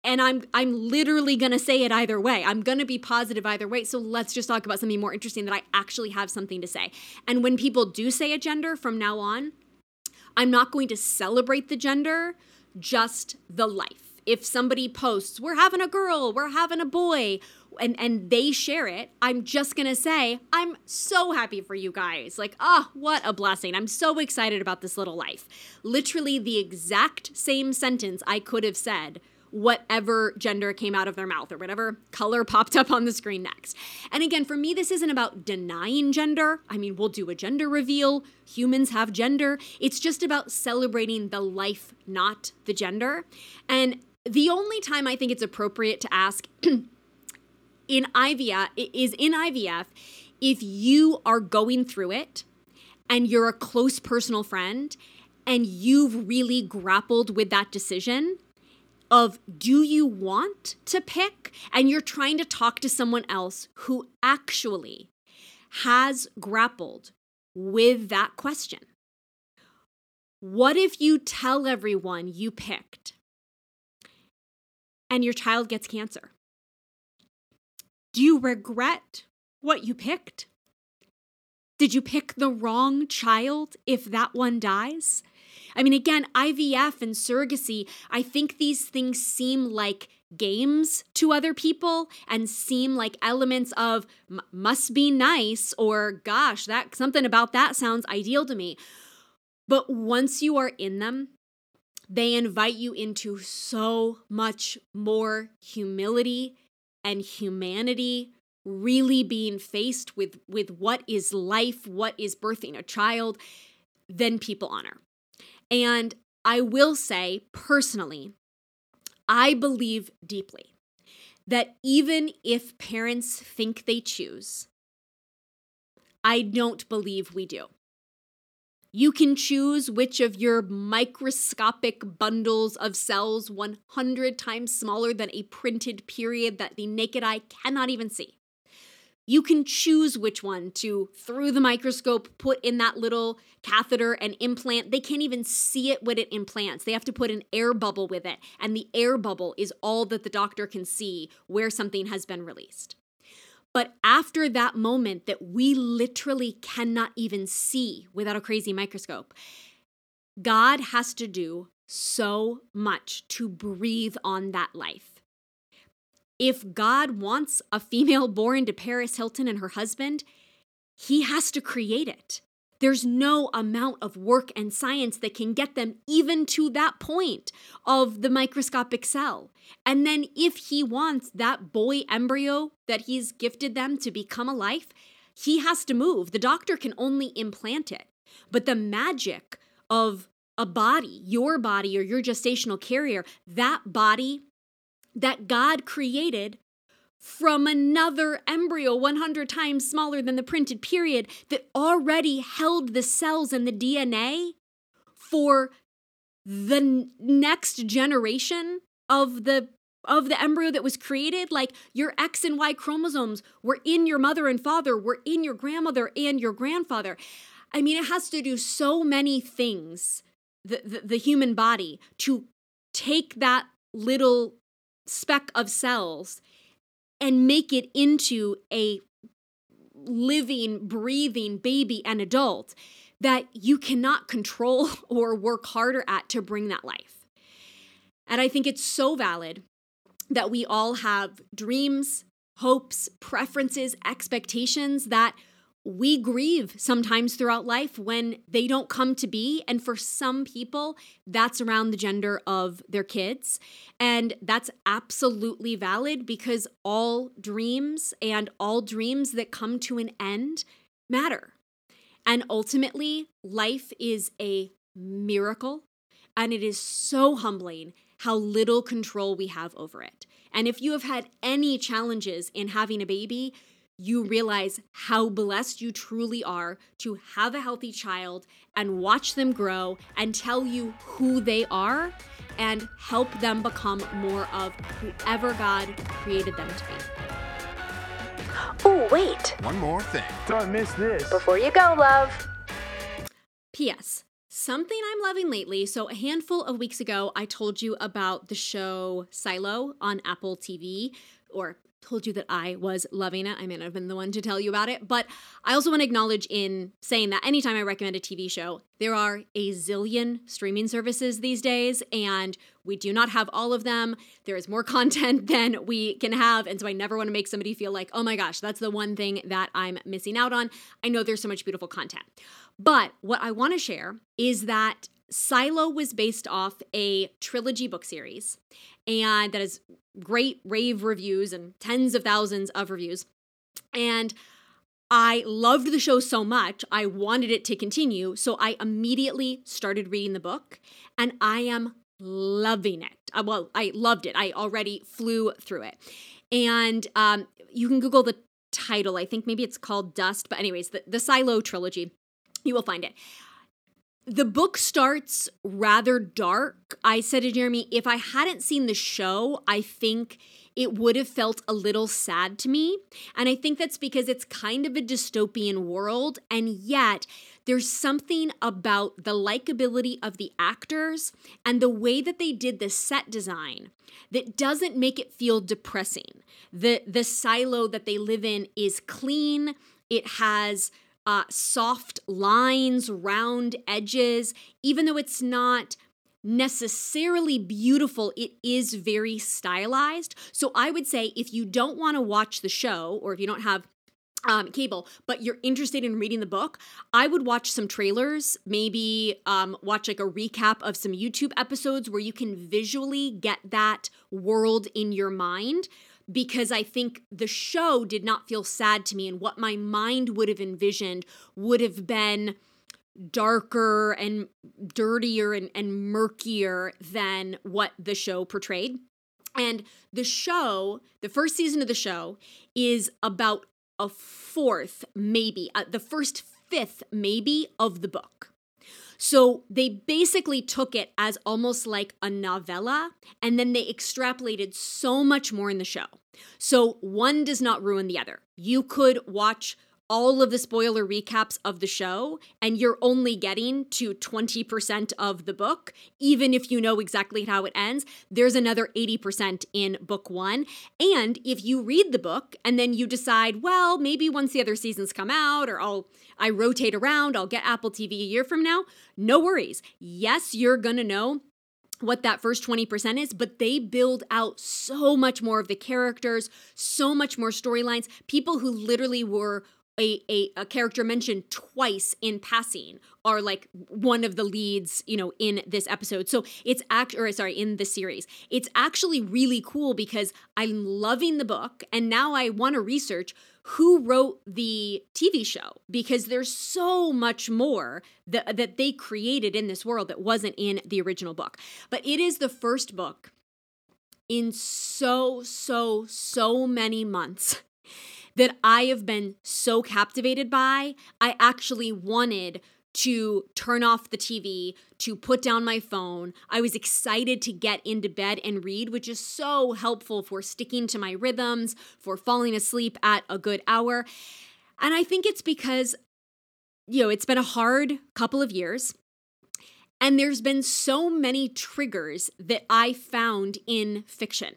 And I'm I'm literally gonna say it either way. I'm gonna be positive either way. So let's just talk about something more interesting that I actually have something to say. And when people do say a gender from now on, I'm not going to celebrate the gender, just the life. If somebody posts, we're having a girl, we're having a boy, and and they share it i'm just gonna say i'm so happy for you guys like oh what a blessing i'm so excited about this little life literally the exact same sentence i could have said whatever gender came out of their mouth or whatever color popped up on the screen next. And again, for me, this isn't about denying gender. I mean, we'll do a gender reveal, humans have gender. It's just about celebrating the life, not the gender. And the only time I think it's appropriate to ask in IVF is in IVF if you are going through it and you're a close personal friend and you've really grappled with that decision of do you want to pick and you're trying to talk to someone else who actually has grappled with that question. What if you tell everyone you picked and your child gets cancer? Do you regret what you picked? Did you pick the wrong child if that one dies? I mean, again, IVF and surrogacy, I think these things seem like games to other people and seem like elements of must be nice or gosh, that something about that sounds ideal to me. But once you are in them, they invite you into so much more humility and humanity really being faced with with what is life what is birthing a child then people honor. And i will say personally i believe deeply that even if parents think they choose i don't believe we do you can choose which of your microscopic bundles of cells 100 times smaller than a printed period that the naked eye cannot even see. You can choose which one to, through the microscope, put in that little catheter and implant. They can't even see it when it implants. They have to put an air bubble with it, and the air bubble is all that the doctor can see where something has been released. But after that moment that we literally cannot even see without a crazy microscope, God has to do so much to breathe on that life. If God wants a female born to Paris Hilton and her husband, he has to create it. There's no amount of work and science that can get them even to that point of the microscopic cell. And then, if he wants that boy embryo that he's gifted them to become a life, he has to move. The doctor can only implant it. But the magic of a body, your body or your gestational carrier, that body that God created from another embryo 100 times smaller than the printed period that already held the cells and the DNA for the next generation of the of the embryo that was created? Like your x and y chromosomes were in your mother and father were in your grandmother and your grandfather. I mean it has to do so many things the, the, the human body to take that little speck of cells and make it into a living, breathing baby and adult that you cannot control or work harder at to bring that life. And I think it's so valid that we all have dreams, hopes, preferences, expectations that we grieve sometimes throughout life when they don't come to be. And for some people, that's around the gender of their kids. And that's absolutely valid because all dreams and all dreams that come to an end matter. And ultimately, life is a miracle. And it is so humbling how little control we have over it. And if you have had any challenges in having a baby, you realize how blessed you truly are to have a healthy child and watch them grow and tell you who they are and help them become more of whoever God created them to be. Oh, wait. One more thing. Don't miss this. Before you go, love. P.S. Something I'm loving lately. So, a handful of weeks ago, I told you about the show Silo on Apple TV, or told you that I was loving it. I may not have been the one to tell you about it, but I also want to acknowledge in saying that anytime I recommend a TV show, there are a zillion streaming services these days, and we do not have all of them. There is more content than we can have, and so I never want to make somebody feel like, oh my gosh, that's the one thing that I'm missing out on. I know there's so much beautiful content. But what I want to share is that Silo was based off a trilogy book series, and that is great rave reviews and tens of thousands of reviews. And I loved the show so much, I wanted it to continue. So I immediately started reading the book, and I am loving it. Uh, well, I loved it. I already flew through it. And um, you can Google the title. I think maybe it's called Dust. But, anyways, the, the Silo trilogy, you will find it the book starts rather dark. I said to Jeremy, if I hadn't seen the show, I think it would have felt a little sad to me. And I think that's because it's kind of a dystopian world. And yet, there's something about the likability of the actors and the way that they did the set design that doesn't make it feel depressing. The, the silo that they live in is clean, it has uh, soft lines, round edges. Even though it's not necessarily beautiful, it is very stylized. So I would say if you don't want to watch the show or if you don't have um, cable, but you're interested in reading the book, I would watch some trailers, maybe um, watch like a recap of some YouTube episodes where you can visually get that world in your mind because I think the show did not feel sad to me, and what my mind would have envisioned would have been darker and dirtier and, and murkier than what the show portrayed. And the show, the first season of the show, is about a fourth, maybe, uh, the first fifth, maybe, of the book. So they basically took it as almost like a novella, and then they extrapolated so much more in the show. So one does not ruin the other. You could watch all of the spoiler recaps of the show, and you're only getting to 20% of the book, even if you know exactly how it ends. There's another 80% in book one. And if you read the book and then you decide, well, maybe once the other seasons come out, or I'll I rotate around, I'll get Apple TV a year from now, no worries. Yes, you're gonna know what that first 20% is, but they build out so much more of the characters, so much more storylines. People who literally were a, a, a character mentioned twice in passing are like one of the leads, you know, in this episode. So it's act or sorry, in the series. It's actually really cool because I'm loving the book and now I want to research who wrote the TV show because there's so much more that, that they created in this world that wasn't in the original book. But it is the first book in so, so, so many months that I have been so captivated by. I actually wanted to turn off the TV, to put down my phone. I was excited to get into bed and read, which is so helpful for sticking to my rhythms, for falling asleep at a good hour. And I think it's because, you know, it's been a hard couple of years. And there's been so many triggers that I found in fiction.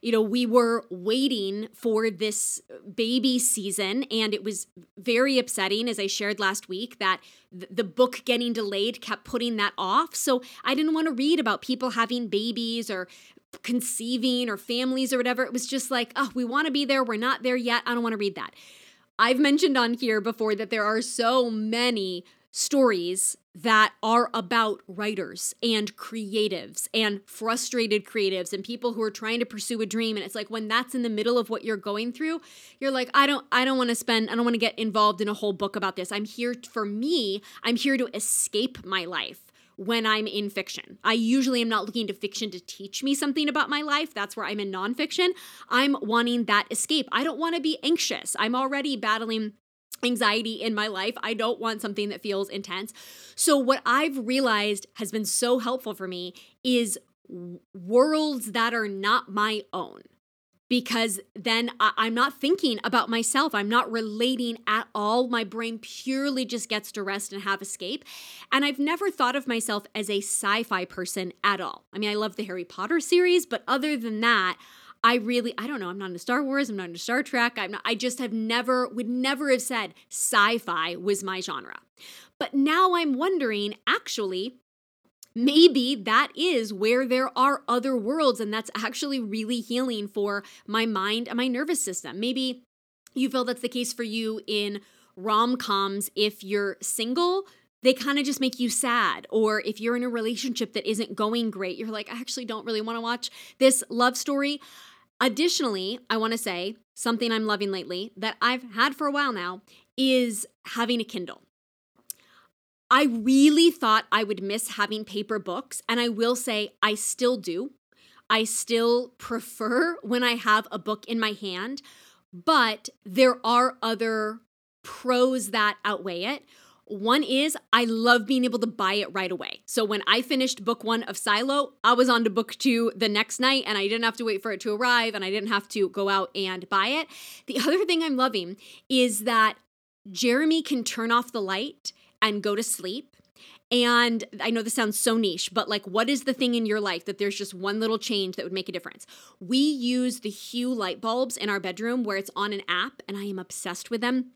You know, we were waiting for this baby season, and it was very upsetting, as I shared last week, that the book getting delayed kept putting that off. So I didn't want to read about people having babies or conceiving or families or whatever. It was just like, oh, we want to be there. We're not there yet. I don't want to read that. I've mentioned on here before that there are so many stories that are about writers and creatives and frustrated creatives and people who are trying to pursue a dream and it's like when that's in the middle of what you're going through you're like I don't I don't want to spend I don't want to get involved in a whole book about this I'm here for me I'm here to escape my life when I'm in fiction. I usually am not looking to fiction to teach me something about my life. That's where I'm in nonfiction. I'm wanting that escape. I don't want to be anxious. I'm already battling anxiety in my life. I don't want something that feels intense. So, what I've realized has been so helpful for me is worlds that are not my own. Because then I- am not thinking about myself. I'm not relating at all. My brain purely just gets to rest and have escape. And I've never thought of myself as a sci fi person at all. I mean, I love the Harry Potter series, but other than that, I really, I don't know, I'm not into Star Wars, I'm not into Star Trek, I'm not, I just have never, would never have said sci fi was my genre. But now I'm wondering, actually, maybe that is where there are other worlds, and that's actually really healing for my mind and my nervous system. Maybe you feel that's the case for you in rom coms if you're single they kind of just make you sad. Or if you're in a relationship that isn't going great, you're like, I actually don't really want to watch this love story. Additionally, I want to say something I'm loving lately that I've had for a while now is having a Kindle. I really thought I would miss having paper books, and I will say I still do. I still prefer when I have a book in my hand, but there are other pros that outweigh it. One is I love being able to buy it right away. So when I finished book one of Silo, I was on to book two the next night and I didn't have to wait for it to arrive and I didn't have to go out and buy it. The other thing I'm loving is that Jeremy can turn off the light and go to sleep. And I know this sounds so niche, but like, what is the thing in your life that there's just one little change that would make a difference? We use the Hue light bulbs in our bedroom where it's on an app, and I am obsessed with them.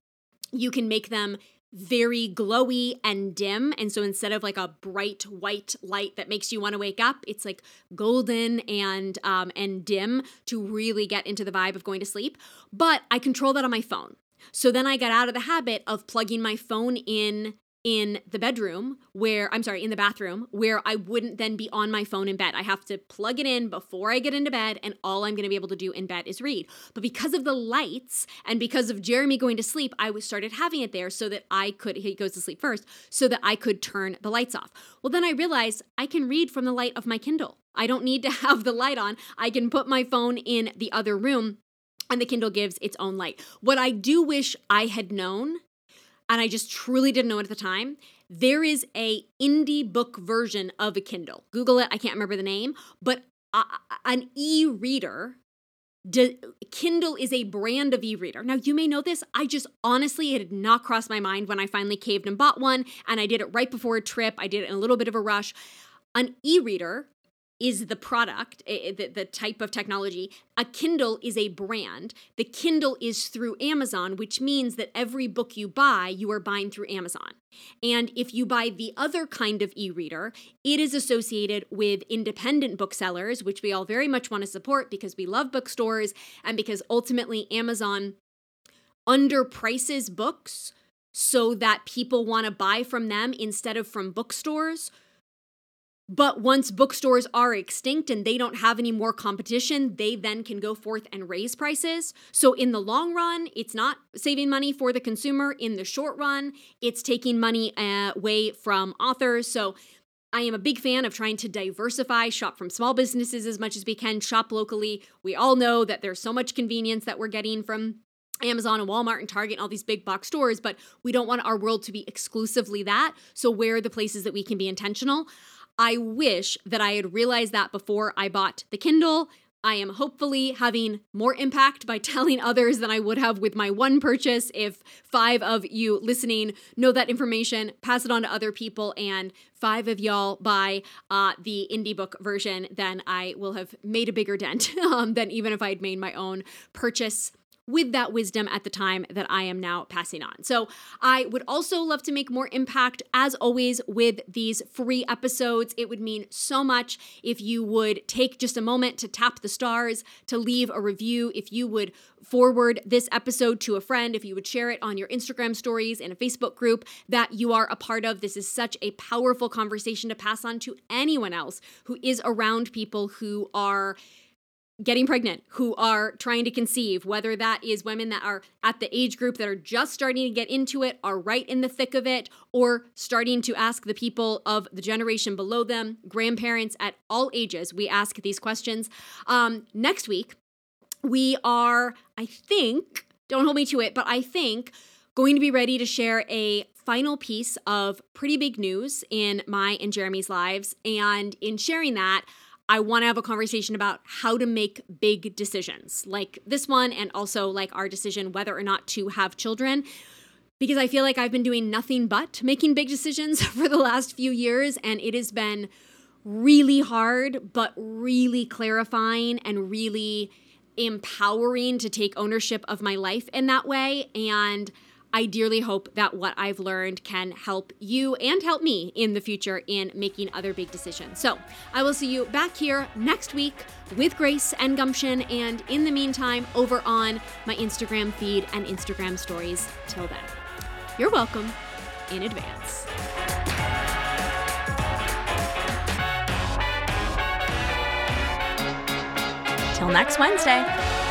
You can make them very glowy and dim. And so instead of like a bright white light that makes you want to wake up, it's like golden and um, and dim to really get into the vibe of going to sleep. But I control that on my phone. So then I got out of the habit of plugging my phone in in the bedroom where I'm sorry, in the bathroom where I wouldn't then be on my phone in bed. I have to plug it in before I get into bed, and all I'm going to be able to do in bed is read. But because of the lights and because of Jeremy going to sleep, I started having it there so that I could, he goes to sleep first, so that I could turn the lights off. Well, then I realized I can read from the light of my Kindle. I don't need to have the light on. I can put my phone in the other room and the Kindle gives its own light. What I do wish I had known and I just truly didn't know it at the time. There is a indie book version of a Kindle. Google it. I can't remember the name, but uh, an e-reader Kindle is a brand of e reader. Now, you may know this. I just honestly, it had not crossed my mind when I finally caved and bought one. And I did it right before a trip. I did it in a little bit of a rush. An e reader is the product, eh, eh, the, the type of technology. A Kindle is a brand. The Kindle is through Amazon, which means that every book you buy, you are buying through Amazon. And if you buy the other kind of e reader, it is associated with independent booksellers, which we all very much want to support because we love bookstores and because ultimately Amazon underprices books so that people want to buy from them instead of from bookstores. But once bookstores are extinct and they don't have any more competition, they then can go forth and raise prices. So, in the long run, it's not saving money for the consumer. In the short run, it's taking money uh, away from authors. So, I am a big fan of trying to diversify, shop from small businesses as much as we can, shop locally. We all know that there's so much convenience that we're getting from Amazon and Walmart and Target and all these big box stores, but we don't want our world to be exclusively that. So, where are the places that we can be intentional? I wish that I had realized that before I bought the Kindle. I am hopefully having more impact by telling others than I would have with my one purchase. If five of you listening know that information, pass it on to other people, and five of y'all buy uh, the indie book version, then I will have made a bigger dent um, than even if I had made my own purchase with that wisdom at the time that I am now passing on. So, I would also love to make more impact, as always, with these free episodes. It would mean so much if you would take just a moment to tap the stars, to leave a review, if you would forward this episode to a friend, if you would share it on your Instagram stories in a Facebook group that you are a part of. This is such a powerful conversation to pass on to anyone else who is around people who are getting pregnant, who are trying to conceive, whether that is women that are at the age group that are just starting to get into it, are right in the thick of it, or starting to ask the people of the generation below them, grandparents at all ages. We ask these questions. Um, next week, we are, I think, don't hold me to it, but I think going to be ready to share a final piece of pretty big news in my and Jeremy's lives. And in sharing that, I want to have a conversation about how to make big decisions like this one and also like our decision whether or not to have children. Because I feel like I've been doing nothing but making big decisions for the last few years, and it has been really hard, but really clarifying and really empowering to take ownership of my life in that way. And I dearly hope that what I've learned can help you and help me in the future in making other big decisions. So I will see you back here next week with grace and gumption, and in the meantime, over on my Instagram feed and Instagram stories. Till then, you're welcome in advance. Till next Wednesday.